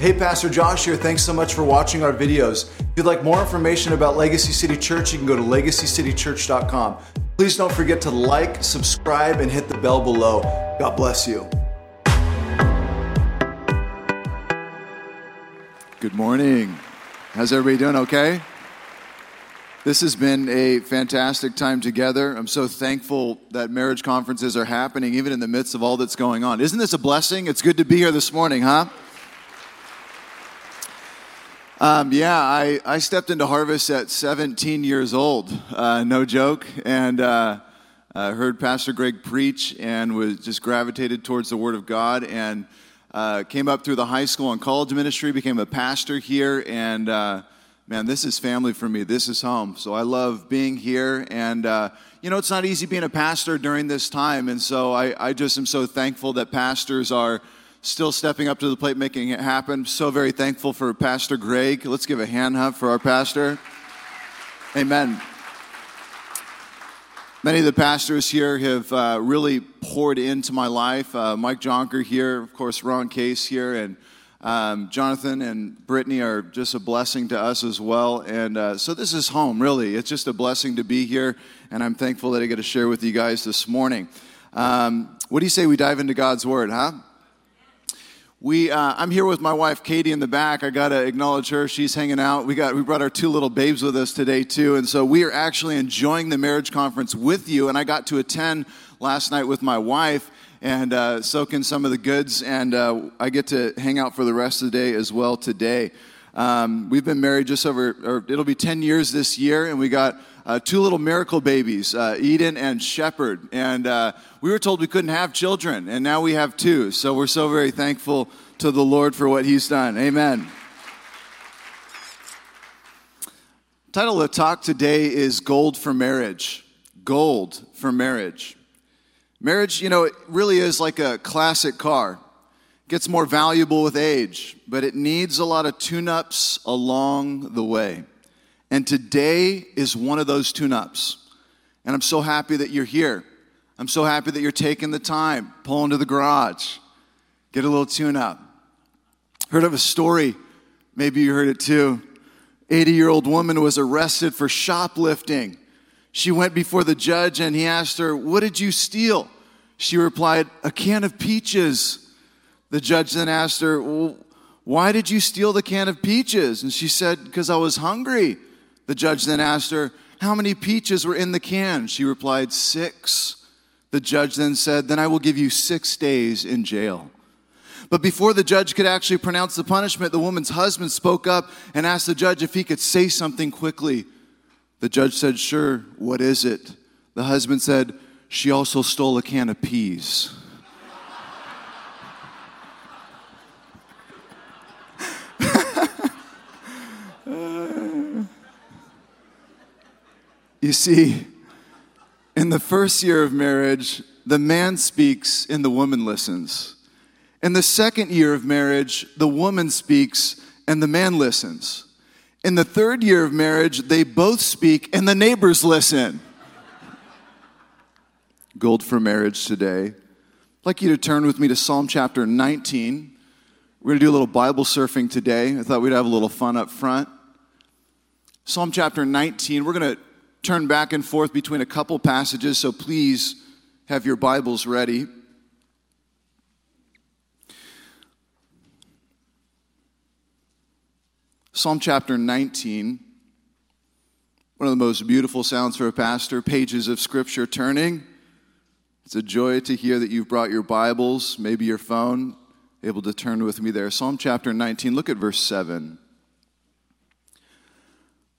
Hey, Pastor Josh here. Thanks so much for watching our videos. If you'd like more information about Legacy City Church, you can go to legacycitychurch.com. Please don't forget to like, subscribe, and hit the bell below. God bless you. Good morning. How's everybody doing? Okay? This has been a fantastic time together. I'm so thankful that marriage conferences are happening, even in the midst of all that's going on. Isn't this a blessing? It's good to be here this morning, huh? Um, yeah, I, I stepped into Harvest at 17 years old, uh, no joke, and uh, I heard Pastor Greg preach and was just gravitated towards the Word of God and uh, came up through the high school and college ministry, became a pastor here, and uh, man, this is family for me. This is home. So I love being here, and uh, you know, it's not easy being a pastor during this time, and so I, I just am so thankful that pastors are still stepping up to the plate, making it happen. So very thankful for Pastor Greg. Let's give a hand hug for our pastor. Amen. Many of the pastors here have uh, really poured into my life. Uh, Mike Jonker here, of course, Ron Case here, and um, Jonathan and Brittany are just a blessing to us as well. And uh, so this is home, really. It's just a blessing to be here, and I'm thankful that I get to share with you guys this morning. Um, what do you say we dive into God's Word, huh? We, uh, I'm here with my wife Katie in the back. I got to acknowledge her. She's hanging out. We got we brought our two little babes with us today too, and so we are actually enjoying the marriage conference with you. And I got to attend last night with my wife and uh, soak in some of the goods. And uh, I get to hang out for the rest of the day as well today. Um, we've been married just over, or it'll be 10 years this year, and we got uh, two little miracle babies, uh, Eden and Shepherd. And uh, we were told we couldn't have children, and now we have two. So we're so very thankful to the Lord for what He's done. Amen. Title of the talk today is Gold for Marriage. Gold for Marriage. Marriage, you know, it really is like a classic car. It gets more valuable with age, but it needs a lot of tune ups along the way. And today is one of those tune ups. And I'm so happy that you're here. I'm so happy that you're taking the time, pull into the garage, get a little tune up. Heard of a story, maybe you heard it too. 80 year old woman was arrested for shoplifting. She went before the judge and he asked her, What did you steal? She replied, A can of peaches. The judge then asked her, well, Why did you steal the can of peaches? And she said, Because I was hungry. The judge then asked her, How many peaches were in the can? She replied, Six. The judge then said, Then I will give you six days in jail. But before the judge could actually pronounce the punishment, the woman's husband spoke up and asked the judge if he could say something quickly. The judge said, Sure, what is it? The husband said, She also stole a can of peas. You see, in the first year of marriage, the man speaks and the woman listens. In the second year of marriage, the woman speaks and the man listens. In the third year of marriage, they both speak and the neighbors listen. Gold for marriage today. I'd like you to turn with me to Psalm chapter 19. We're going to do a little Bible surfing today. I thought we'd have a little fun up front. Psalm chapter 19, we're going to turn back and forth between a couple passages, so please have your Bibles ready. Psalm chapter 19, one of the most beautiful sounds for a pastor, pages of scripture turning. It's a joy to hear that you've brought your Bibles, maybe your phone, able to turn with me there. Psalm chapter 19, look at verse 7.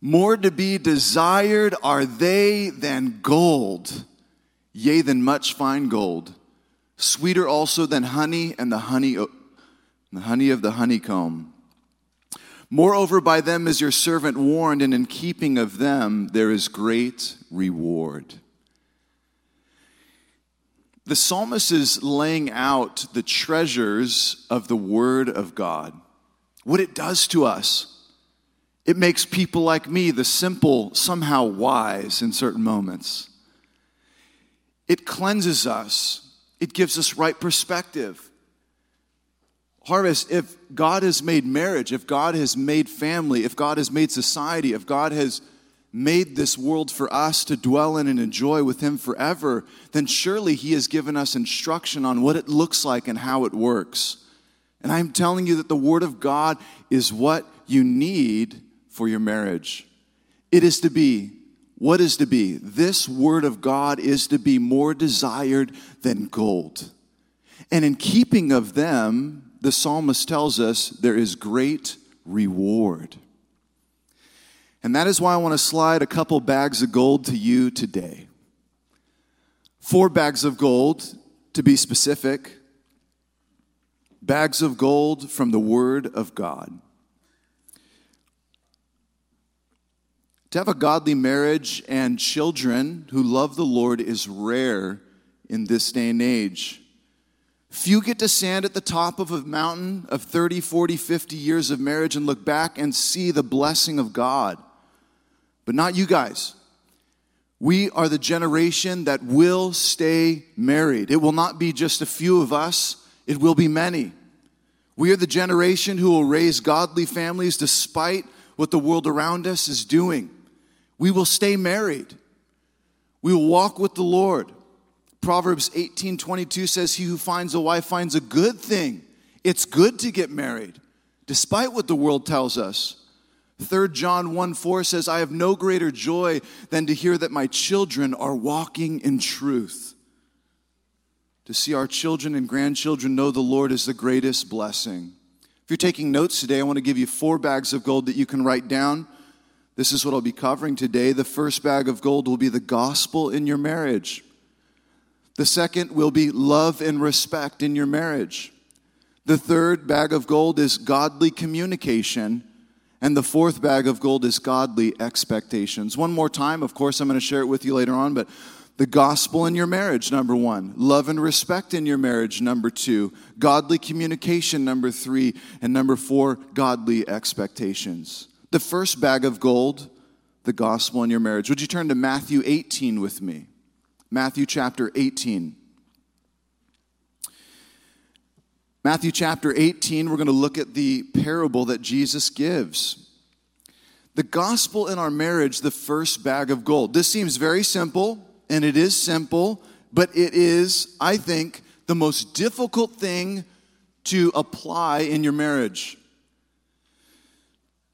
More to be desired are they than gold, yea, than much fine gold. Sweeter also than honey and the honey, the honey of the honeycomb. Moreover, by them is your servant warned, and in keeping of them there is great reward. The psalmist is laying out the treasures of the Word of God, what it does to us. It makes people like me, the simple, somehow wise in certain moments. It cleanses us, it gives us right perspective. Harvest, if God has made marriage, if God has made family, if God has made society, if God has made this world for us to dwell in and enjoy with Him forever, then surely He has given us instruction on what it looks like and how it works. And I'm telling you that the Word of God is what you need for your marriage. It is to be, what is to be? This Word of God is to be more desired than gold. And in keeping of them, the psalmist tells us there is great reward. And that is why I want to slide a couple bags of gold to you today. Four bags of gold, to be specific. Bags of gold from the Word of God. To have a godly marriage and children who love the Lord is rare in this day and age. Few get to stand at the top of a mountain of 30, 40, 50 years of marriage and look back and see the blessing of God. But not you guys. We are the generation that will stay married. It will not be just a few of us, it will be many. We are the generation who will raise godly families despite what the world around us is doing. We will stay married. We will walk with the Lord. Proverbs 18:22 says he who finds a wife finds a good thing. It's good to get married despite what the world tells us. 3 John 1 4 says, I have no greater joy than to hear that my children are walking in truth. To see our children and grandchildren know the Lord is the greatest blessing. If you're taking notes today, I want to give you four bags of gold that you can write down. This is what I'll be covering today. The first bag of gold will be the gospel in your marriage. The second will be love and respect in your marriage. The third bag of gold is godly communication. And the fourth bag of gold is godly expectations. One more time, of course, I'm going to share it with you later on, but the gospel in your marriage, number one. Love and respect in your marriage, number two. Godly communication, number three. And number four, godly expectations. The first bag of gold, the gospel in your marriage. Would you turn to Matthew 18 with me? Matthew chapter 18. Matthew chapter 18, we're going to look at the parable that Jesus gives. The gospel in our marriage, the first bag of gold. This seems very simple, and it is simple, but it is, I think, the most difficult thing to apply in your marriage.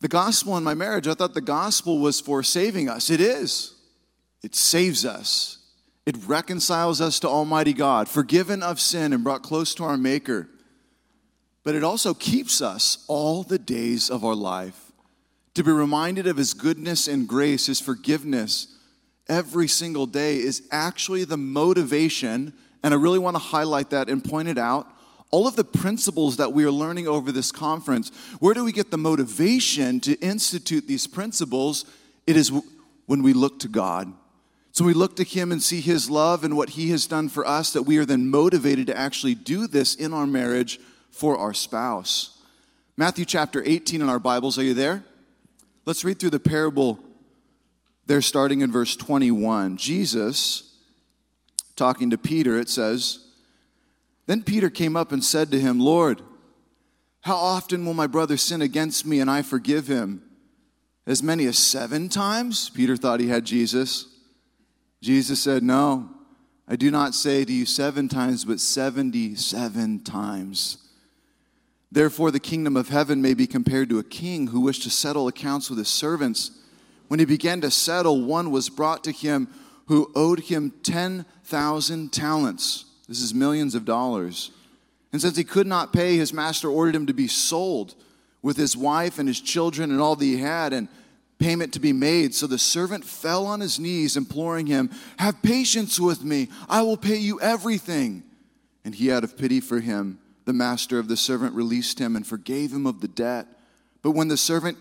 The gospel in my marriage, I thought the gospel was for saving us. It is. It saves us. It reconciles us to Almighty God, forgiven of sin and brought close to our Maker. But it also keeps us all the days of our life to be reminded of His goodness and grace, His forgiveness every single day is actually the motivation. And I really want to highlight that and point it out. All of the principles that we are learning over this conference, where do we get the motivation to institute these principles? It is when we look to God so we look to Him and see His love and what He has done for us, that we are then motivated to actually do this in our marriage for our spouse. Matthew chapter 18 in our Bibles, are you there? Let's read through the parable there, starting in verse 21. Jesus, talking to Peter, it says, Then Peter came up and said to him, Lord, how often will my brother sin against me and I forgive him? As many as seven times? Peter thought he had Jesus. Jesus said, No, I do not say to you seven times, but 77 times. Therefore, the kingdom of heaven may be compared to a king who wished to settle accounts with his servants. When he began to settle, one was brought to him who owed him 10,000 talents. This is millions of dollars. And since he could not pay, his master ordered him to be sold with his wife and his children and all that he had. And payment to be made. So the servant fell on his knees, imploring him, Have patience with me, I will pay you everything. And he, out of pity for him, the master of the servant released him and forgave him of the debt. But when the servant,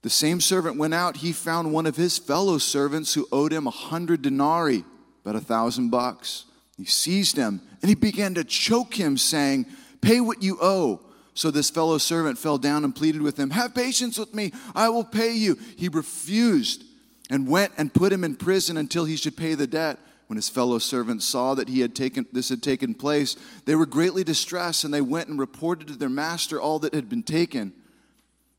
the same servant went out, he found one of his fellow servants who owed him a hundred denarii, about a thousand bucks. He seized him and he began to choke him, saying, Pay what you owe. So this fellow servant fell down and pleaded with him, Have patience with me, I will pay you. He refused and went and put him in prison until he should pay the debt. When his fellow servants saw that he had taken this had taken place, they were greatly distressed, and they went and reported to their master all that had been taken,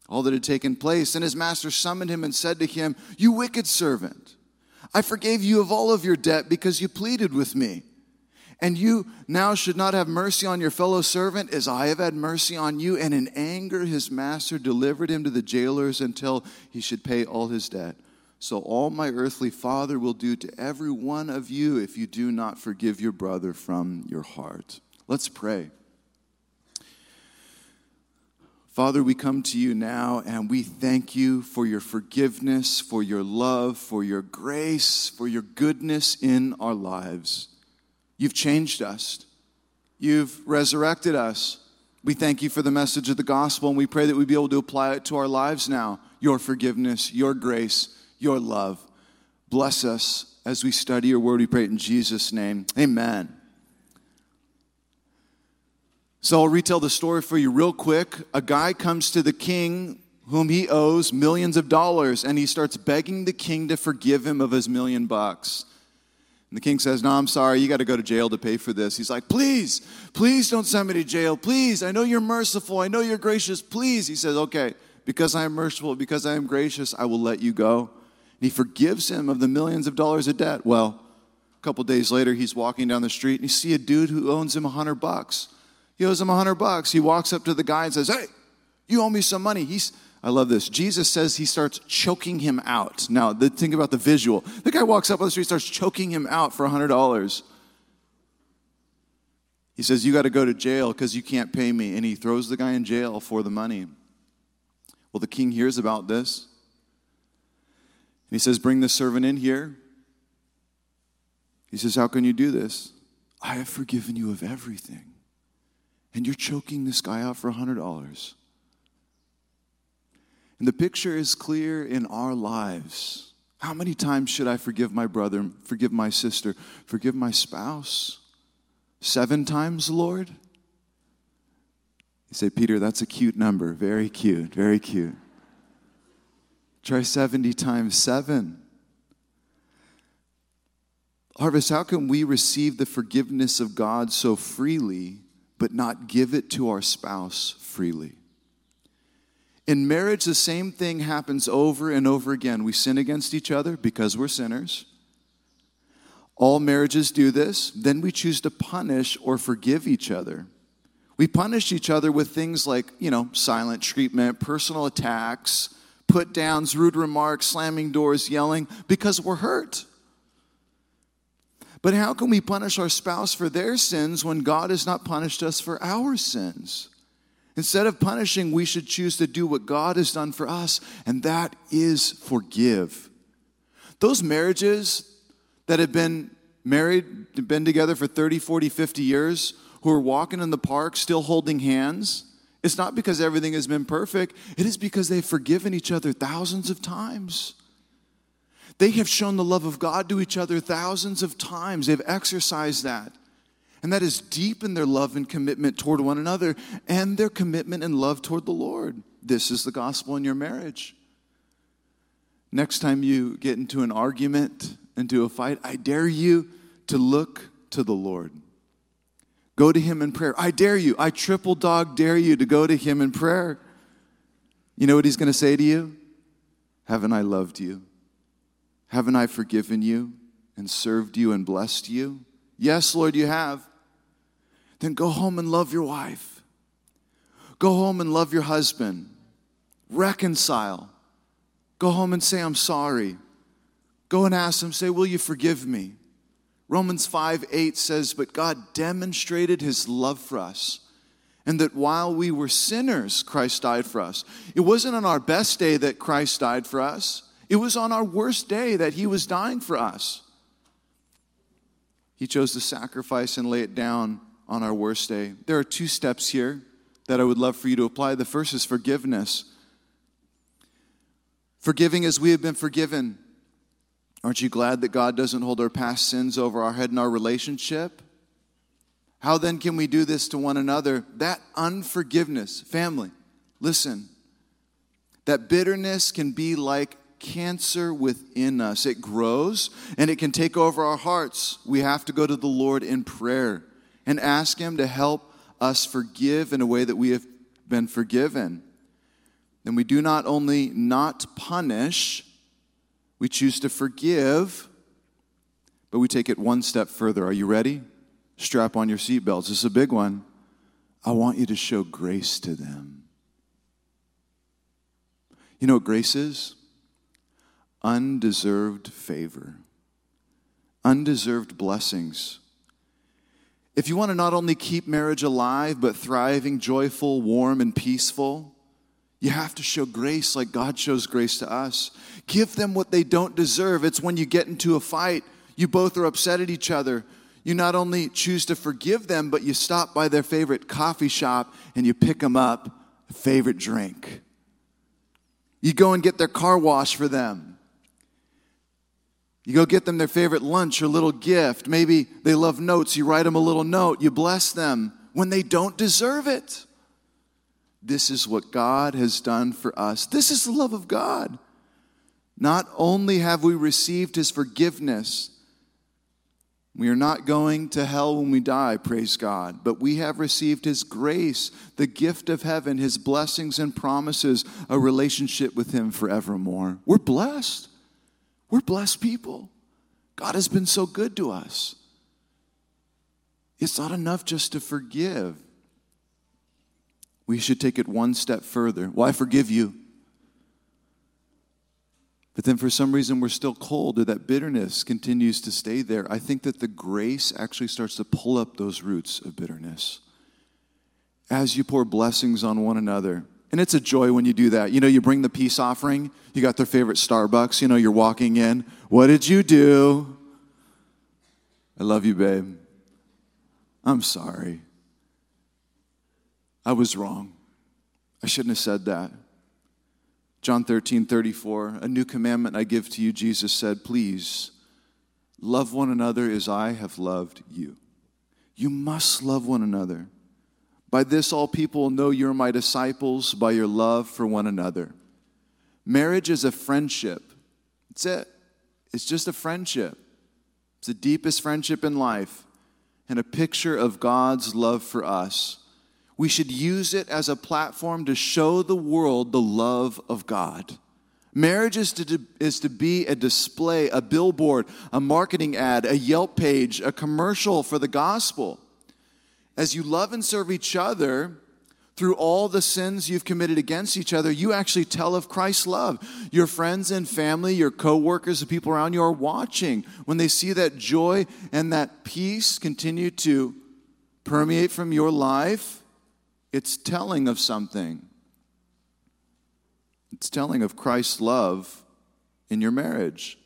all that had taken place. And his master summoned him and said to him, You wicked servant, I forgave you of all of your debt because you pleaded with me. And you now should not have mercy on your fellow servant as I have had mercy on you. And in anger, his master delivered him to the jailers until he should pay all his debt. So all my earthly father will do to every one of you if you do not forgive your brother from your heart. Let's pray. Father, we come to you now and we thank you for your forgiveness, for your love, for your grace, for your goodness in our lives. You've changed us, you've resurrected us. We thank you for the message of the gospel and we pray that we be able to apply it to our lives now. Your forgiveness, your grace your love. Bless us as we study your word. We pray in Jesus' name. Amen. So I'll retell the story for you real quick. A guy comes to the king whom he owes millions of dollars, and he starts begging the king to forgive him of his million bucks. And the king says, No, I'm sorry, you got to go to jail to pay for this. He's like, Please, please don't send me to jail. Please, I know you're merciful. I know you're gracious. Please. He says, Okay, because I am merciful, because I am gracious, I will let you go And he forgives him of the millions of dollars of debt. Well, a couple days later, he's walking down the street and he see a dude who owns him a hundred bucks. He owes him a hundred bucks. He walks up to the guy and says, Hey, you owe me some money. He's I love this. Jesus says he starts choking him out. Now, the, think about the visual. The guy walks up on the street, starts choking him out for $100. He says, You got to go to jail because you can't pay me. And he throws the guy in jail for the money. Well, the king hears about this And he says, Bring the servant in here. He says, How can you do this? I have forgiven you of everything. And you're choking this guy out for a $100. And the picture is clear in our lives. How many times should I forgive my brother, forgive my sister, forgive my spouse? Seven times, Lord? You say, Peter, that's a cute number. Very cute, very cute. Try 70 times 7. Harvest, how can we receive the forgiveness of God so freely, but not give it to our spouse freely? In marriage, the same thing happens over and over again. We sin against each other because we're sinners. All marriages do this. Then we choose to punish or forgive each other. We punish each other with things like, you know, silent treatment, personal attacks, put downs, rude remarks, slamming doors, yelling, because we're hurt. But how can we punish our spouse for their sins when God has not punished us for our sins? Instead of punishing, we should choose to do what God has done for us, and that is forgive. Those marriages that have been married, been together for 30, 40, 50 years, who are walking in the park still holding hands, it's not because everything has been perfect, it is because they've forgiven each other thousands of times. They have shown the love of God to each other thousands of times. They've exercised that. And that has deepened their love and commitment toward one another and their commitment and love toward the Lord. This is the gospel in your marriage. Next time you get into an argument, into a fight, I dare you to look to the Lord. Go to him in prayer. I dare you. I triple dog dare you to go to him in prayer. You know what he's going to say to you? Haven't I loved you? Haven't I forgiven you and served you and blessed you? Yes, Lord, you have. Then go home and love your wife. Go home and love your husband. Reconcile. Go home and say, I'm sorry. Go and ask him, say, Will you forgive me? Romans 5 8 says, But God demonstrated his love for us, and that while we were sinners, Christ died for us. It wasn't on our best day that Christ died for us, it was on our worst day that he was dying for us. He chose to sacrifice and lay it down on our worst day. There are two steps here that I would love for you to apply. The first is forgiveness. Forgiving as we have been forgiven. Aren't you glad that God doesn't hold our past sins over our head in our relationship? How then can we do this to one another? That unforgiveness, family, listen, that bitterness can be like cancer within us. It grows and it can take over our hearts. We have to go to the Lord in prayer and ask Him to help us forgive in a way that we have been forgiven. Then we do not only not punish, we choose to forgive, but we take it one step further. Are you ready? Strap on your seatbelts. This is a big one. I want you to show grace to them. You know what grace is? Undeserved favor, undeserved blessings. If you want to not only keep marriage alive, but thriving, joyful, warm, and peaceful, you have to show grace like God shows grace to us. Give them what they don't deserve. It's when you get into a fight, you both are upset at each other. You not only choose to forgive them, but you stop by their favorite coffee shop and you pick them up a favorite drink. You go and get their car wash for them. You go get them their favorite lunch or little gift. Maybe they love notes. You write them a little note. You bless them when they don't deserve it. This is what God has done for us. This is the love of God. Not only have we received his forgiveness, we are not going to hell when we die, praise God, but we have received his grace, the gift of heaven, his blessings and promises, a relationship with him forevermore. We're blessed. We're blessed people. God has been so good to us. It's not enough just to forgive. We should take it one step further. Well, forgive you. But then for some reason we're still cold or that bitterness continues to stay there. I think that the grace actually starts to pull up those roots of bitterness. As you pour blessings on one another, and it's a joy when you do that. You know, you bring the peace offering, you got their favorite Starbucks, you know, you're walking in. What did you do? I love you, babe. I'm sorry. I was wrong. I shouldn't have said that. John 13, 34, a new commandment I give to you, Jesus said, please love one another as I have loved you. You must love one another. By this, all people will know you're my disciples by your love for one another. Marriage is a friendship. That's it. It's just a friendship. It's the deepest friendship in life and a picture of God's love for us we should use it as a platform to show the world the love of God. Marriage is to, is to be a display, a billboard, a marketing ad, a Yelp page, a commercial for the gospel. As you love and serve each other through all the sins you've committed against each other, you actually tell of Christ's love. Your friends and family, your coworkers, the people around you are watching. When they see that joy and that peace continue to permeate from your life, it's telling of something. It's telling of Christ's love in your marriage.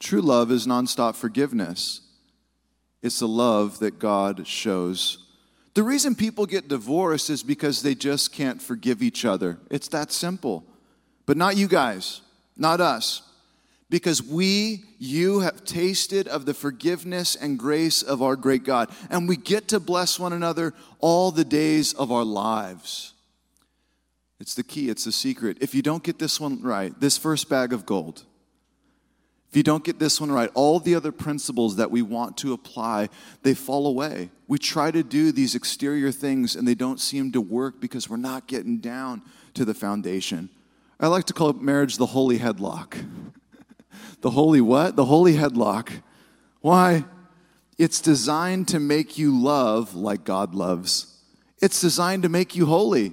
True love is nonstop forgiveness, it's the love that God shows. The reason people get divorced is because they just can't forgive each other. It's that simple. But not you guys, not us because we, you, have tasted of the forgiveness and grace of our great God. And we get to bless one another all the days of our lives. It's the key, it's the secret. If you don't get this one right, this first bag of gold, if you don't get this one right, all the other principles that we want to apply, they fall away. We try to do these exterior things and they don't seem to work because we're not getting down to the foundation. I like to call marriage the holy headlock. The holy what? The holy headlock. Why? It's designed to make you love like God loves. It's designed to make you holy.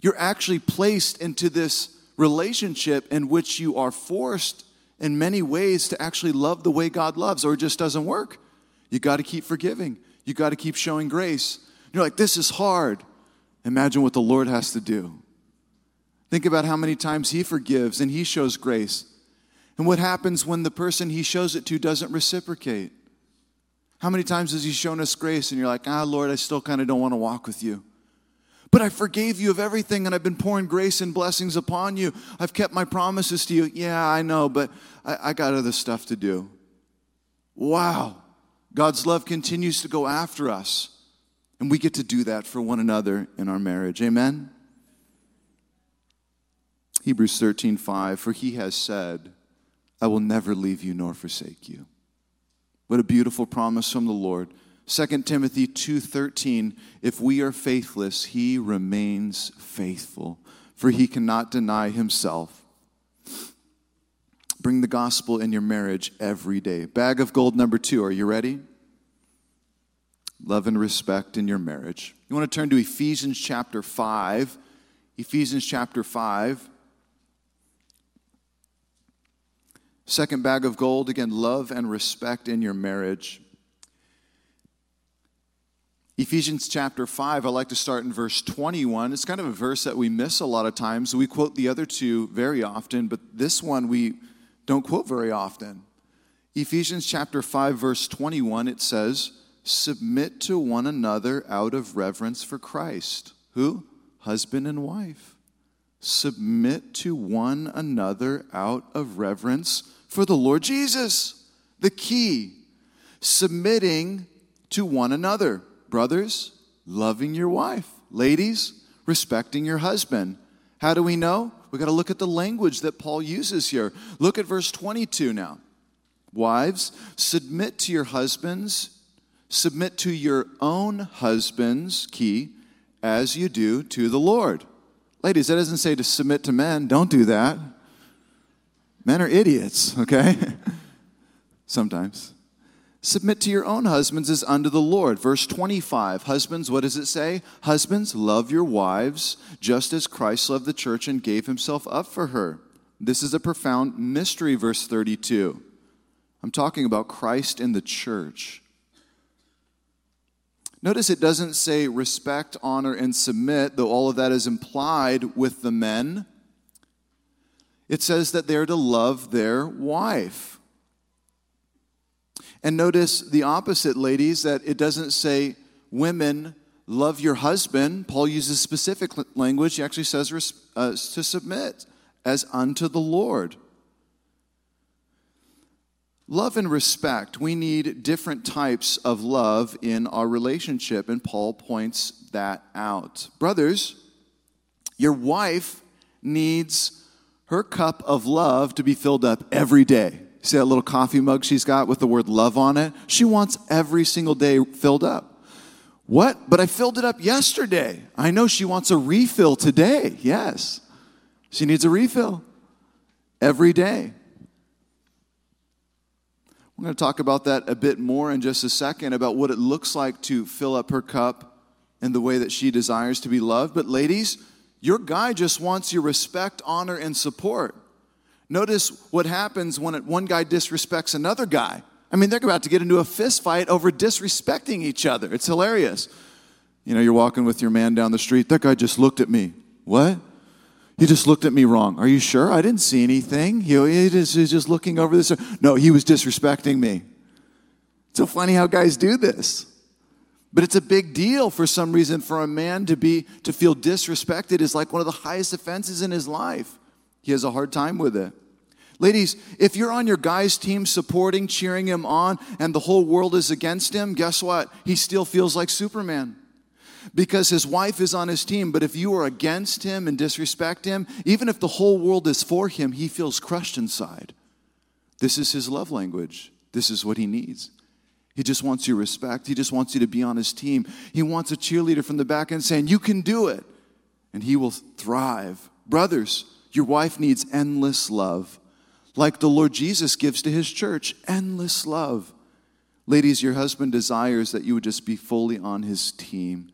You're actually placed into this relationship in which you are forced in many ways to actually love the way God loves, or it just doesn't work. You got to keep forgiving, you got to keep showing grace. You're like, this is hard. Imagine what the Lord has to do. Think about how many times He forgives and He shows grace. And what happens when the person he shows it to doesn't reciprocate? How many times has he shown us grace and you're like, ah, Lord, I still kind of don't want to walk with you? But I forgave you of everything and I've been pouring grace and blessings upon you. I've kept my promises to you. Yeah, I know, but I, I got other stuff to do. Wow. God's love continues to go after us. And we get to do that for one another in our marriage. Amen? Hebrews 13, 5, for he has said, I will never leave you nor forsake you. What a beautiful promise from the Lord. 2 Timothy 2:13 If we are faithless he remains faithful for he cannot deny himself. Bring the gospel in your marriage every day. Bag of gold number 2. Are you ready? Love and respect in your marriage. You want to turn to Ephesians chapter 5. Ephesians chapter 5. Second bag of gold, again, love and respect in your marriage. Ephesians chapter 5, I like to start in verse 21. It's kind of a verse that we miss a lot of times. We quote the other two very often, but this one we don't quote very often. Ephesians chapter 5, verse 21, it says, Submit to one another out of reverence for Christ. Who? Husband and wife. Submit to one another out of reverence for the Lord Jesus. The key submitting to one another. Brothers, loving your wife. Ladies, respecting your husband. How do we know? We got to look at the language that Paul uses here. Look at verse 22 now. Wives, submit to your husbands, submit to your own husbands, key, as you do to the Lord. Ladies, that doesn't say to submit to men. Don't do that. Men are idiots, okay? Sometimes. Submit to your own husbands as unto the Lord. Verse 25. Husbands, what does it say? Husbands, love your wives, just as Christ loved the church and gave himself up for her. This is a profound mystery, verse 32. I'm talking about Christ in the church. Notice it doesn't say respect, honor, and submit, though all of that is implied with the men it says that they're to love their wife. And notice the opposite, ladies, that it doesn't say women love your husband. Paul uses specific language. He actually says uh, to submit as unto the Lord. Love and respect. We need different types of love in our relationship, and Paul points that out. Brothers, your wife needs her cup of love to be filled up every day. See that little coffee mug she's got with the word love on it? She wants every single day filled up. What? But I filled it up yesterday. I know she wants a refill today. Yes. She needs a refill every day. We're going to talk about that a bit more in just a second about what it looks like to fill up her cup in the way that she desires to be loved. But, ladies, your guy just wants your respect, honor, and support. Notice what happens when one guy disrespects another guy. I mean, they're about to get into a fist fight over disrespecting each other. It's hilarious. You know, you're walking with your man down the street. That guy just looked at me. What? He just looked at me wrong. Are you sure? I didn't see anything. He, he just, he's just looking over this. No, he was disrespecting me. It's so funny how guys do this. But it's a big deal for some reason for a man to be to feel disrespected is like one of the highest offenses in his life. He has a hard time with it. Ladies, if you're on your guy's team supporting, cheering him on, and the whole world is against him, guess what? He still feels like Superman because his wife is on his team. But if you are against him and disrespect him, even if the whole world is for him, he feels crushed inside. This is his love language. This is what he needs. He just wants your respect. He just wants you to be on his team. He wants a cheerleader from the back end saying, You can do it. And he will thrive. Brothers, your wife needs endless love, like the Lord Jesus gives to his church endless love. Ladies, your husband desires that you would just be fully on his team.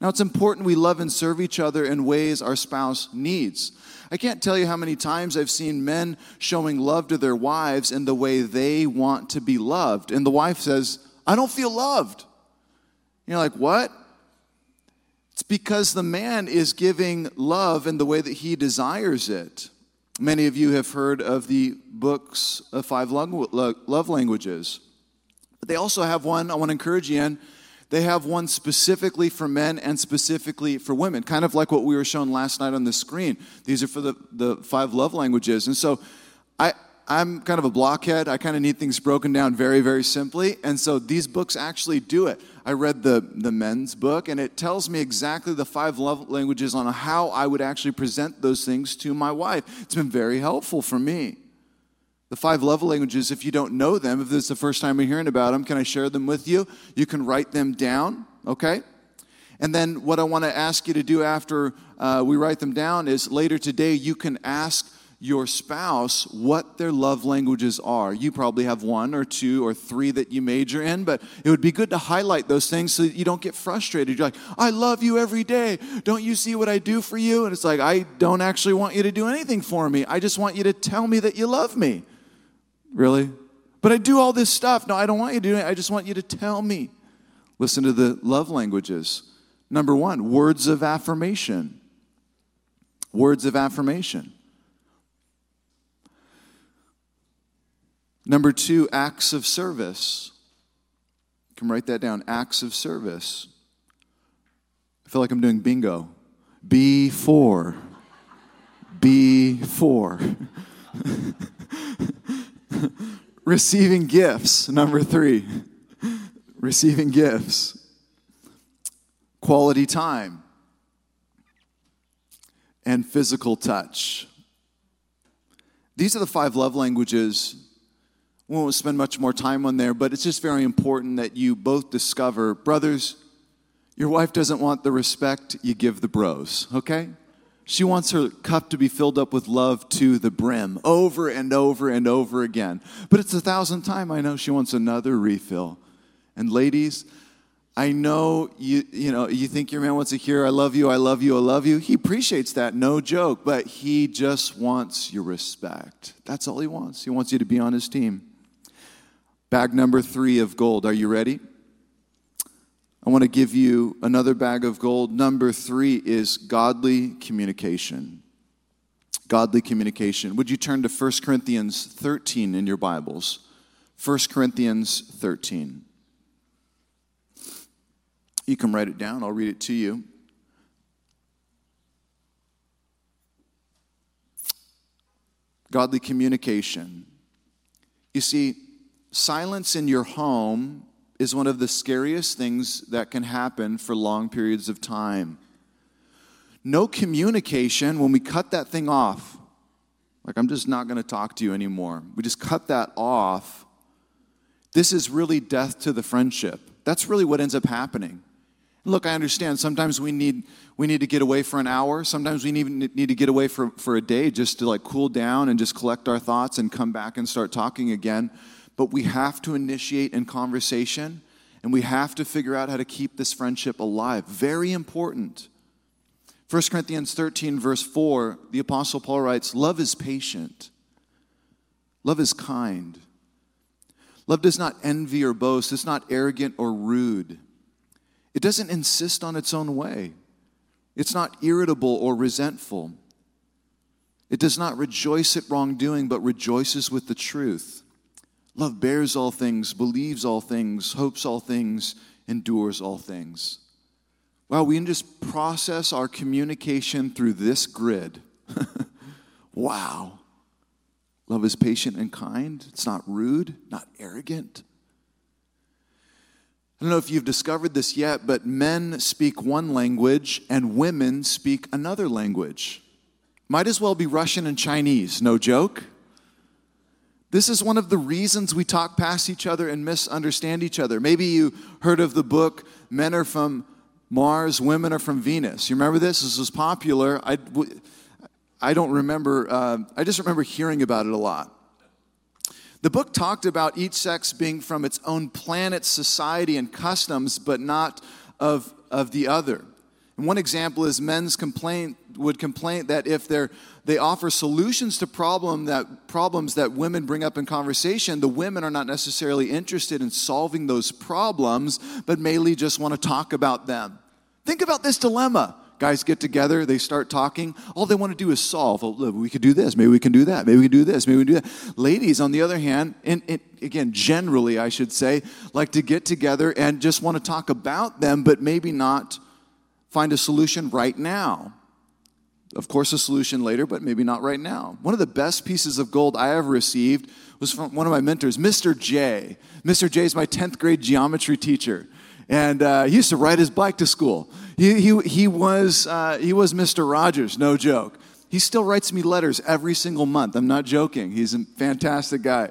Now, it's important we love and serve each other in ways our spouse needs. I can't tell you how many times I've seen men showing love to their wives in the way they want to be loved. And the wife says, I don't feel loved. You're like, what? It's because the man is giving love in the way that he desires it. Many of you have heard of the books of five love languages. But they also have one I want to encourage you in They have one specifically for men and specifically for women, kind of like what we were shown last night on the screen. These are for the, the five love languages. And so I'm kind of a blockhead. I kind of need things broken down very, very simply. And so these books actually do it. I read the, the men's book, and it tells me exactly the five love languages on how I would actually present those things to my wife. It's been very helpful for me. The five love languages, if you don't know them, if this is the first time you're hearing about them, can I share them with you? You can write them down, okay? And then what I want to ask you to do after uh, we write them down is later today, you can ask your spouse what their love languages are. You probably have one or two or three that you major in, but it would be good to highlight those things so that you don't get frustrated. You're like, I love you every day. Don't you see what I do for you? And it's like, I don't actually want you to do anything for me. I just want you to tell me that you love me. Really? But I do all this stuff. No, I don't want you to do it. I just want you to tell me. Listen to the love languages. Number one, words of affirmation. Words of affirmation. Number two, acts of service. You can write that down acts of service. I feel like I'm doing bingo. B4. B4. Receiving gifts, number three. Receiving gifts. Quality time. And physical touch. These are the five love languages. Won't spend much more time on there, but it's just very important that you both discover, brothers, your wife doesn't want the respect you give the bros, okay? She wants her cup to be filled up with love to the brim over and over and over again. But it's a thousandth time I know she wants another refill. And ladies, I know you you know you think your man wants to hear I love you, I love you, I love you. He appreciates that, no joke, but he just wants your respect. That's all he wants. He wants you to be on his team. Bag number 3 of gold. Are you ready? I want to give you another bag of gold. Number three is godly communication. Godly communication. Would you turn to 1 Corinthians 13 in your Bibles? 1 Corinthians 13. You can write it down, I'll read it to you. Godly communication. You see, silence in your home is one of the scariest things that can happen for long periods of time. No communication, when we cut that thing off, like I'm just not going to talk to you anymore, we just cut that off, this is really death to the friendship. That's really what ends up happening. Look, I understand sometimes we need, we need to get away for an hour. Sometimes we need, need to get away for, for a day just to like cool down and just collect our thoughts and come back and start talking again but we have to initiate in conversation and we have to figure out how to keep this friendship alive. Very important. 1 Corinthians 13, verse 4, the Apostle Paul writes, Love is patient, love is kind. Love does not envy or boast, it's not arrogant or rude. It doesn't insist on its own way, it's not irritable or resentful. It does not rejoice at wrongdoing, but rejoices with the truth. Love bears all things, believes all things, hopes all things, endures all things. Wow, we can just process our communication through this grid. wow. Love is patient and kind. It's not rude, not arrogant. I don't know if you've discovered this yet, but men speak one language and women speak another language. Might as well be Russian and Chinese, no joke. This is one of the reasons we talk past each other and misunderstand each other. Maybe you heard of the book Men Are From Mars, Women Are From Venus. You remember this? This was popular. I, I don't remember, uh, I just remember hearing about it a lot. The book talked about each sex being from its own planet, society, and customs, but not of, of the other. And one example is men's complaint would complain that if they're, they offer solutions to problem that, problems that women bring up in conversation, the women are not necessarily interested in solving those problems, but mainly just want to talk about them. Think about this dilemma. Guys get together, they start talking. All they want to do is solve. Oh, we could do this. Maybe we can do that. Maybe we can do this. Maybe we can do that. Ladies, on the other hand, and, and again, generally, I should say, like to get together and just want to talk about them, but maybe not find a solution right now. Of course, a solution later, but maybe not right now. One of the best pieces of gold I ever received was from one of my mentors, Mr. J. Mr. J is my 10th grade geometry teacher. And uh, he used to ride his bike to school. He, he, he, was, uh, he was Mr. Rogers, no joke. He still writes me letters every single month. I'm not joking. He's a fantastic guy.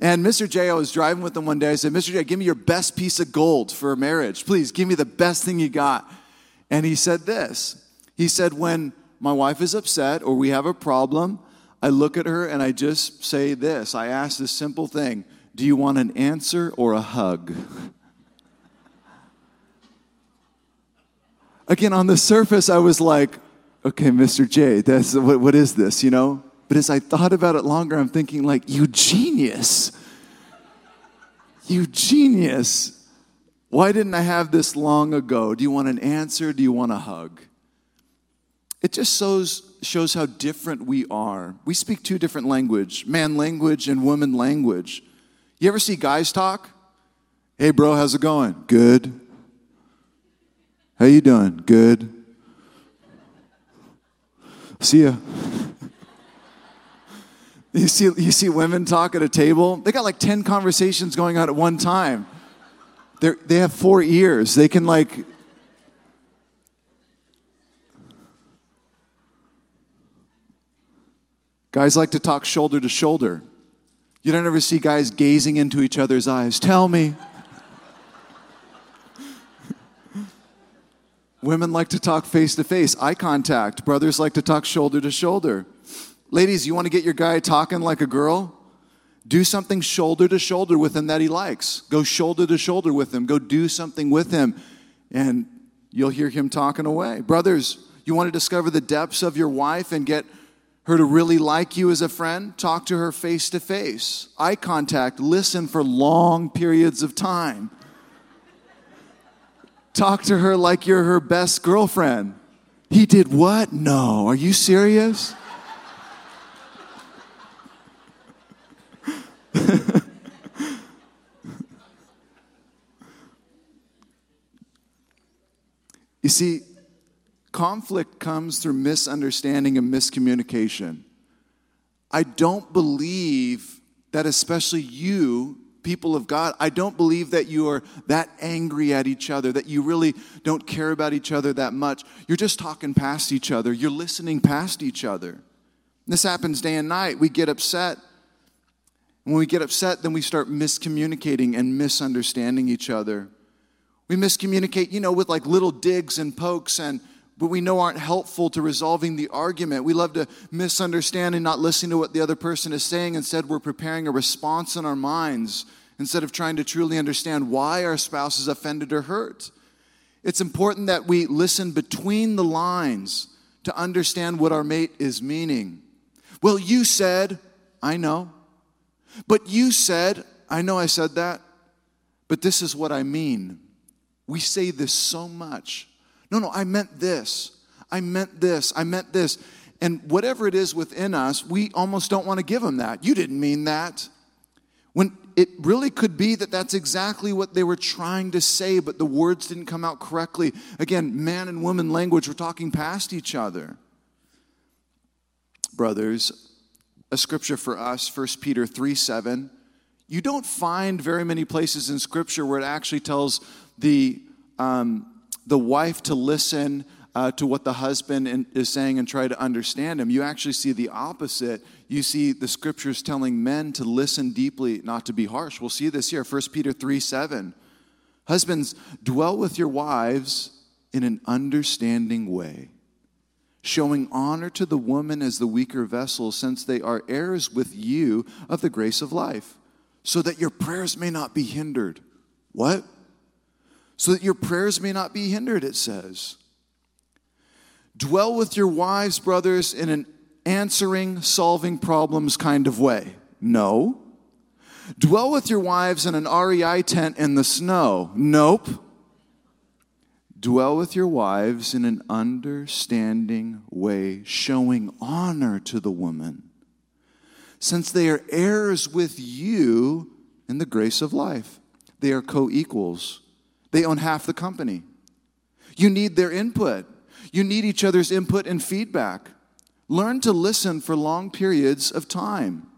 And Mr. J, I was driving with him one day. I said, Mr. J, give me your best piece of gold for a marriage. Please, give me the best thing you got. And he said this He said, when my wife is upset or we have a problem, I look at her and I just say this. I ask this simple thing Do you want an answer or a hug? Again, on the surface, I was like, okay, Mr. J, that's, what, what is this, you know? But as I thought about it longer, I'm thinking, like, you genius. You genius. Why didn't I have this long ago? Do you want an answer? Do you want a hug? It just shows, shows how different we are. We speak two different language, man language and woman language. You ever see guys talk? Hey bro, how's it going? Good. How you doing? Good. See ya. You see, you see women talk at a table, they got like 10 conversations going on at one time. They're, they have four ears. They can like Guys like to talk shoulder to shoulder. You don't ever see guys gazing into each other's eyes. Tell me. Women like to talk face to face, eye contact. Brothers like to talk shoulder to shoulder. Ladies, you want to get your guy talking like a girl? Do something shoulder to shoulder with him that he likes. Go shoulder to shoulder with him. Go do something with him, and you'll hear him talking away. Brothers, you want to discover the depths of your wife and get her to really like you as a friend, talk to her face to face, eye contact, listen for long periods of time. Talk to her like you're her best girlfriend. He did what? No. Are you serious? you see, Conflict comes through misunderstanding and miscommunication. I don't believe that, especially you, people of God, I don't believe that you are that angry at each other, that you really don't care about each other that much. You're just talking past each other, you're listening past each other. This happens day and night. We get upset. When we get upset, then we start miscommunicating and misunderstanding each other. We miscommunicate, you know, with like little digs and pokes and but we know aren't helpful to resolving the argument. We love to misunderstand and not listen to what the other person is saying. Instead, we're preparing a response in our minds instead of trying to truly understand why our spouse is offended or hurt. It's important that we listen between the lines to understand what our mate is meaning. Well, you said, I know. But you said, I know I said that, but this is what I mean. We say this so much. No, no, I meant this. I meant this. I meant this. And whatever it is within us, we almost don't want to give them that. You didn't mean that. When it really could be that that's exactly what they were trying to say, but the words didn't come out correctly. Again, man and woman language were talking past each other. Brothers, a scripture for us, 1 Peter 3 7. You don't find very many places in scripture where it actually tells the um, the wife to listen uh, to what the husband in, is saying and try to understand him. You actually see the opposite. You see the scriptures telling men to listen deeply, not to be harsh. We'll see this here, 1 Peter 3 7. Husbands, dwell with your wives in an understanding way, showing honor to the woman as the weaker vessel, since they are heirs with you of the grace of life, so that your prayers may not be hindered. What? So that your prayers may not be hindered, it says. Dwell with your wives, brothers, in an answering, solving problems kind of way. No. Dwell with your wives in an REI tent in the snow. Nope. Dwell with your wives in an understanding way, showing honor to the woman, since they are heirs with you in the grace of life. They are co equals, they own half the company. You need their input, you need each other's input and feedback. Learn to listen for long periods of time.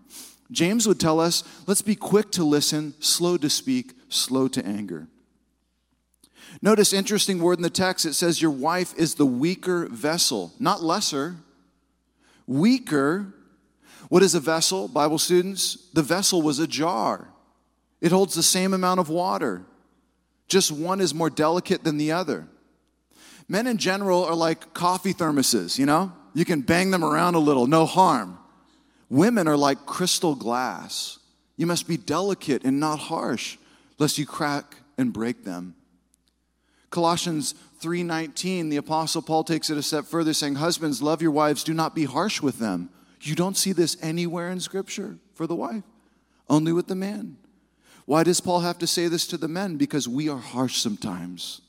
James would tell us let's be quick to listen, slow to speak, slow to anger. Notice interesting word in the text it says your wife is the weaker vessel, not lesser. Weaker. What is a vessel, Bible students? The vessel was a jar. It holds the same amount of water. Just one is more delicate than the other. Men in general are like coffee thermoses, you know? You can bang them around a little, no harm. Women are like crystal glass. You must be delicate and not harsh, lest you crack and break them. Colossians 3:19, the apostle Paul takes it a step further saying, "Husbands, love your wives, do not be harsh with them." You don't see this anywhere in scripture for the wife, only with the man. Why does Paul have to say this to the men? Because we are harsh sometimes.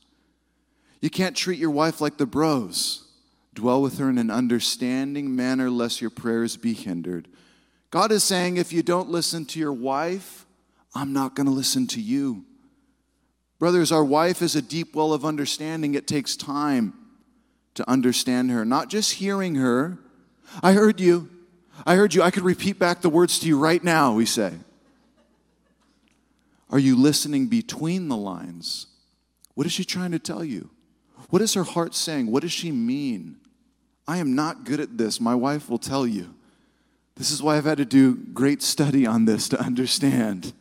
You can't treat your wife like the bros. Dwell with her in an understanding manner, lest your prayers be hindered. God is saying, if you don't listen to your wife, I'm not going to listen to you. Brothers, our wife is a deep well of understanding. It takes time to understand her, not just hearing her. I heard you. I heard you. I could repeat back the words to you right now, we say. Are you listening between the lines? What is she trying to tell you? What is her heart saying? What does she mean? I am not good at this. My wife will tell you. This is why I've had to do great study on this to understand.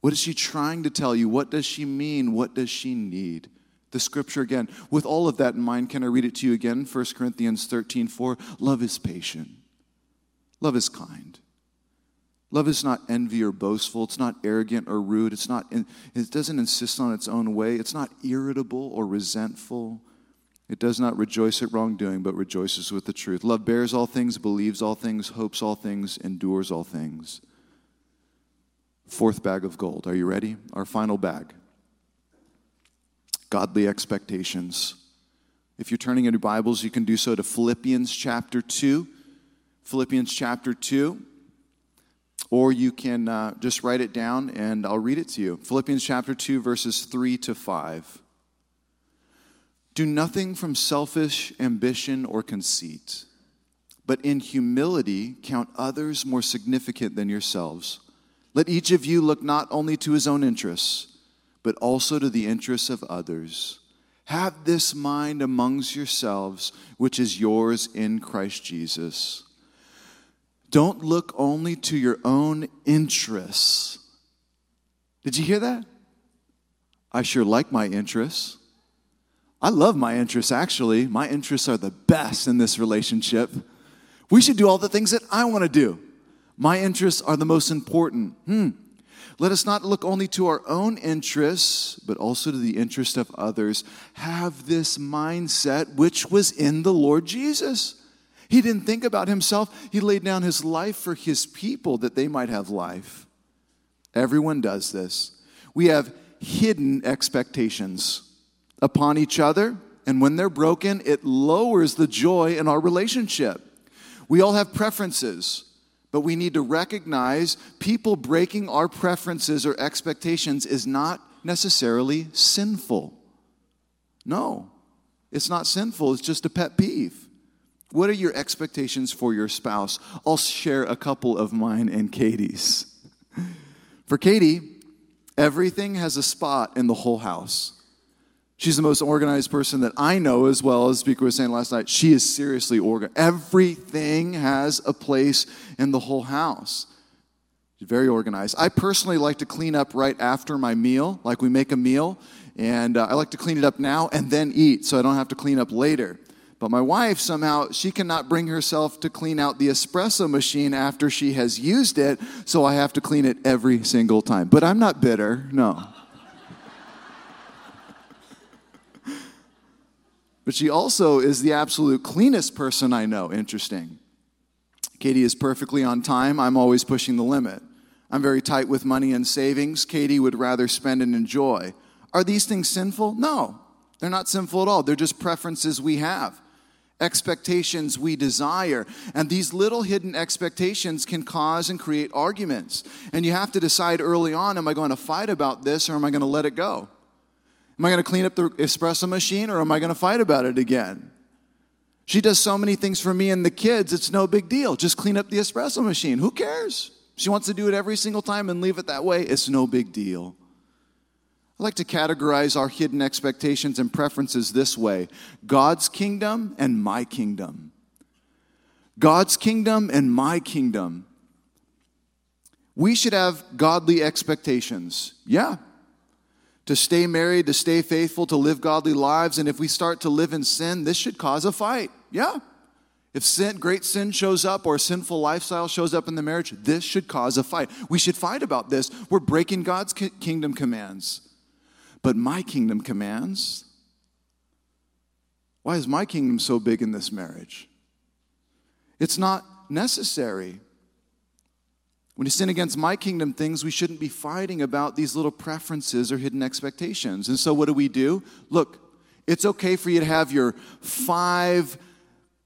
What is she trying to tell you? What does she mean? What does she need? The scripture again. With all of that in mind, can I read it to you again? 1 Corinthians 13 4. Love is patient, love is kind. Love is not envy or boastful. It's not arrogant or rude. It's not, it doesn't insist on its own way. It's not irritable or resentful. It does not rejoice at wrongdoing, but rejoices with the truth. Love bears all things, believes all things, hopes all things, endures all things. Fourth bag of gold. Are you ready? Our final bag godly expectations. If you're turning in your Bibles, you can do so to Philippians chapter 2. Philippians chapter 2. Or you can uh, just write it down and I'll read it to you. Philippians chapter 2, verses 3 to 5. Do nothing from selfish ambition or conceit, but in humility count others more significant than yourselves. Let each of you look not only to his own interests, but also to the interests of others. Have this mind amongst yourselves, which is yours in Christ Jesus. Don't look only to your own interests. Did you hear that? I sure like my interests. I love my interests, actually. My interests are the best in this relationship. We should do all the things that I want to do. My interests are the most important. Hmm. Let us not look only to our own interests, but also to the interest of others. Have this mindset which was in the Lord Jesus. He didn't think about himself, he laid down his life for his people that they might have life. Everyone does this. We have hidden expectations upon each other, and when they're broken, it lowers the joy in our relationship. We all have preferences, but we need to recognize people breaking our preferences or expectations is not necessarily sinful. No, it's not sinful, it's just a pet peeve. What are your expectations for your spouse? I'll share a couple of mine and Katie's. For Katie, everything has a spot in the whole house. She's the most organized person that I know, as well as Speaker was saying last night. She is seriously organized. Everything has a place in the whole house. She's very organized. I personally like to clean up right after my meal, like we make a meal, and uh, I like to clean it up now and then eat so I don't have to clean up later. But my wife, somehow, she cannot bring herself to clean out the espresso machine after she has used it, so I have to clean it every single time. But I'm not bitter, no. But she also is the absolute cleanest person I know. Interesting. Katie is perfectly on time. I'm always pushing the limit. I'm very tight with money and savings. Katie would rather spend and enjoy. Are these things sinful? No. They're not sinful at all. They're just preferences we have, expectations we desire. And these little hidden expectations can cause and create arguments. And you have to decide early on am I going to fight about this or am I going to let it go? Am I going to clean up the espresso machine or am I going to fight about it again? She does so many things for me and the kids, it's no big deal. Just clean up the espresso machine. Who cares? She wants to do it every single time and leave it that way. It's no big deal. I like to categorize our hidden expectations and preferences this way God's kingdom and my kingdom. God's kingdom and my kingdom. We should have godly expectations. Yeah. To stay married, to stay faithful, to live godly lives. And if we start to live in sin, this should cause a fight. Yeah. If sin, great sin shows up or sinful lifestyle shows up in the marriage, this should cause a fight. We should fight about this. We're breaking God's kingdom commands. But my kingdom commands. Why is my kingdom so big in this marriage? It's not necessary. When you sin against my kingdom things, we shouldn't be fighting about these little preferences or hidden expectations. And so, what do we do? Look, it's okay for you to have your five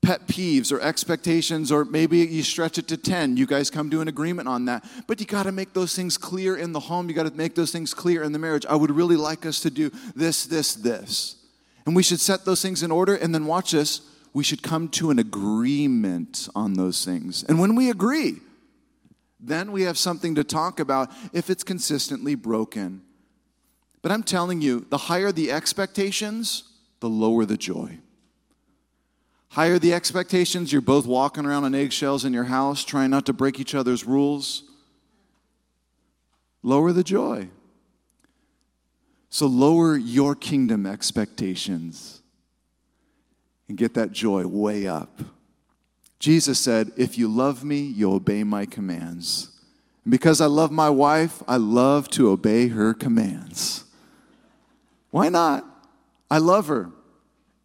pet peeves or expectations, or maybe you stretch it to 10. You guys come to an agreement on that. But you got to make those things clear in the home. You got to make those things clear in the marriage. I would really like us to do this, this, this. And we should set those things in order and then watch this. We should come to an agreement on those things. And when we agree, then we have something to talk about if it's consistently broken. But I'm telling you, the higher the expectations, the lower the joy. Higher the expectations, you're both walking around on eggshells in your house, trying not to break each other's rules. Lower the joy. So lower your kingdom expectations and get that joy way up. Jesus said, If you love me, you obey my commands. And because I love my wife, I love to obey her commands. Why not? I love her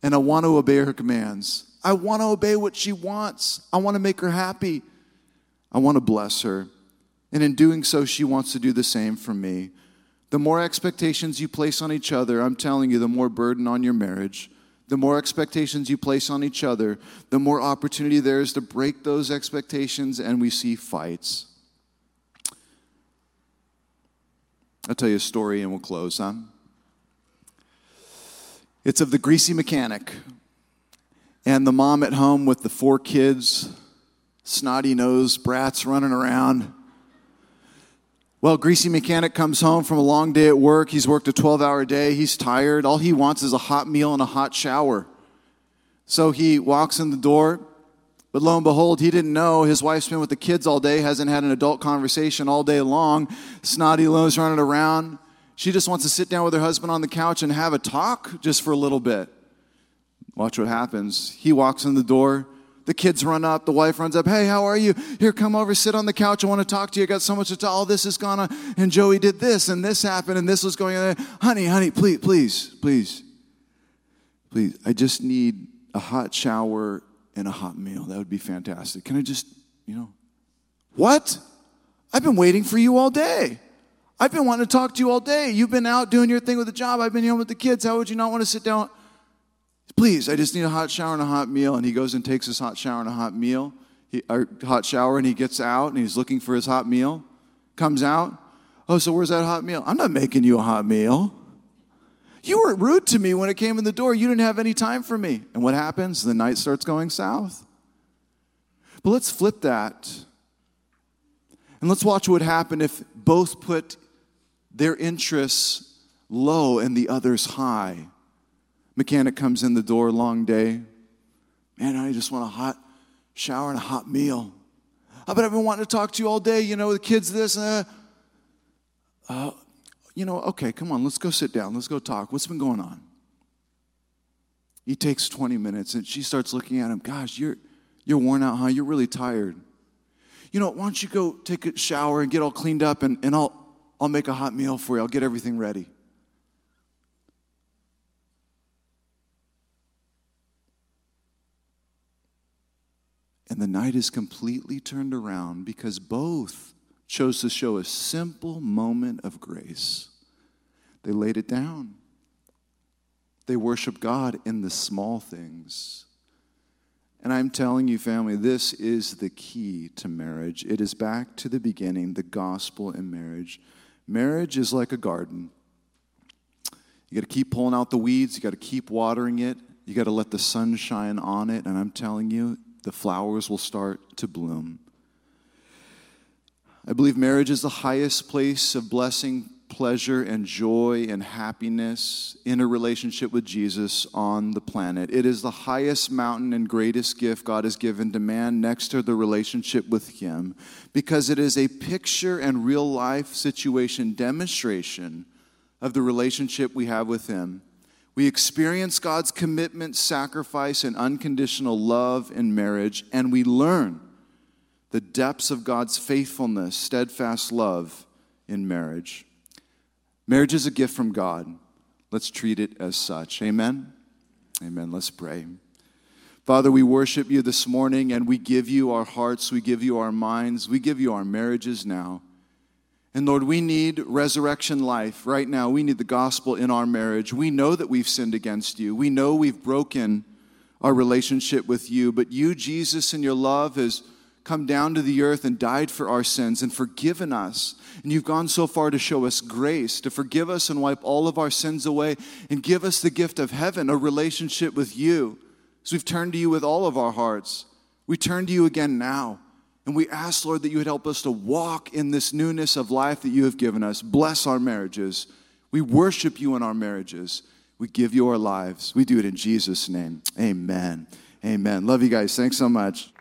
and I want to obey her commands. I want to obey what she wants. I want to make her happy. I want to bless her. And in doing so, she wants to do the same for me. The more expectations you place on each other, I'm telling you, the more burden on your marriage. The more expectations you place on each other, the more opportunity there is to break those expectations, and we see fights. I'll tell you a story and we'll close, huh? It's of the greasy mechanic and the mom at home with the four kids, snotty nosed brats running around. Well, Greasy Mechanic comes home from a long day at work. He's worked a 12 hour day. He's tired. All he wants is a hot meal and a hot shower. So he walks in the door, but lo and behold, he didn't know his wife's been with the kids all day, hasn't had an adult conversation all day long. Snotty nose running around. She just wants to sit down with her husband on the couch and have a talk just for a little bit. Watch what happens. He walks in the door. The kids run up. The wife runs up. Hey, how are you? Here, come over, sit on the couch. I want to talk to you. I got so much to tell. All this is gone on. And Joey did this, and this happened, and this was going on. Honey, honey, please, please, please, please. I just need a hot shower and a hot meal. That would be fantastic. Can I just, you know, what? I've been waiting for you all day. I've been wanting to talk to you all day. You've been out doing your thing with the job. I've been here with the kids. How would you not want to sit down? Please, I just need a hot shower and a hot meal. And he goes and takes his hot shower and a hot meal, he, hot shower, and he gets out and he's looking for his hot meal. Comes out. Oh, so where's that hot meal? I'm not making you a hot meal. You were rude to me when it came in the door. You didn't have any time for me. And what happens? The night starts going south. But let's flip that. And let's watch what would happen if both put their interests low and the others high. Mechanic comes in the door, long day. Man, I just want a hot shower and a hot meal. I've been wanting to talk to you all day. You know, the kids this. Uh, uh, you know, okay, come on, let's go sit down. Let's go talk. What's been going on? He takes 20 minutes and she starts looking at him. Gosh, you're, you're worn out, huh? You're really tired. You know, why don't you go take a shower and get all cleaned up and, and I'll, I'll make a hot meal for you. I'll get everything ready. And the night is completely turned around because both chose to show a simple moment of grace. They laid it down. They worship God in the small things. And I'm telling you, family, this is the key to marriage. It is back to the beginning, the gospel in marriage. Marriage is like a garden. You got to keep pulling out the weeds, you got to keep watering it, you got to let the sun shine on it, and I'm telling you, the flowers will start to bloom. I believe marriage is the highest place of blessing, pleasure, and joy and happiness in a relationship with Jesus on the planet. It is the highest mountain and greatest gift God has given to man next to the relationship with Him because it is a picture and real life situation demonstration of the relationship we have with Him. We experience God's commitment, sacrifice, and unconditional love in marriage, and we learn the depths of God's faithfulness, steadfast love in marriage. Marriage is a gift from God. Let's treat it as such. Amen. Amen. Let's pray. Father, we worship you this morning and we give you our hearts, we give you our minds, we give you our marriages now. And Lord, we need resurrection life right now. We need the gospel in our marriage. We know that we've sinned against you. We know we've broken our relationship with you, but you, Jesus, in your love, has come down to the earth and died for our sins and forgiven us. And you've gone so far to show us grace, to forgive us and wipe all of our sins away, and give us the gift of heaven, a relationship with you. So we've turned to you with all of our hearts. We turn to you again now. And we ask, Lord, that you would help us to walk in this newness of life that you have given us. Bless our marriages. We worship you in our marriages. We give you our lives. We do it in Jesus' name. Amen. Amen. Love you guys. Thanks so much.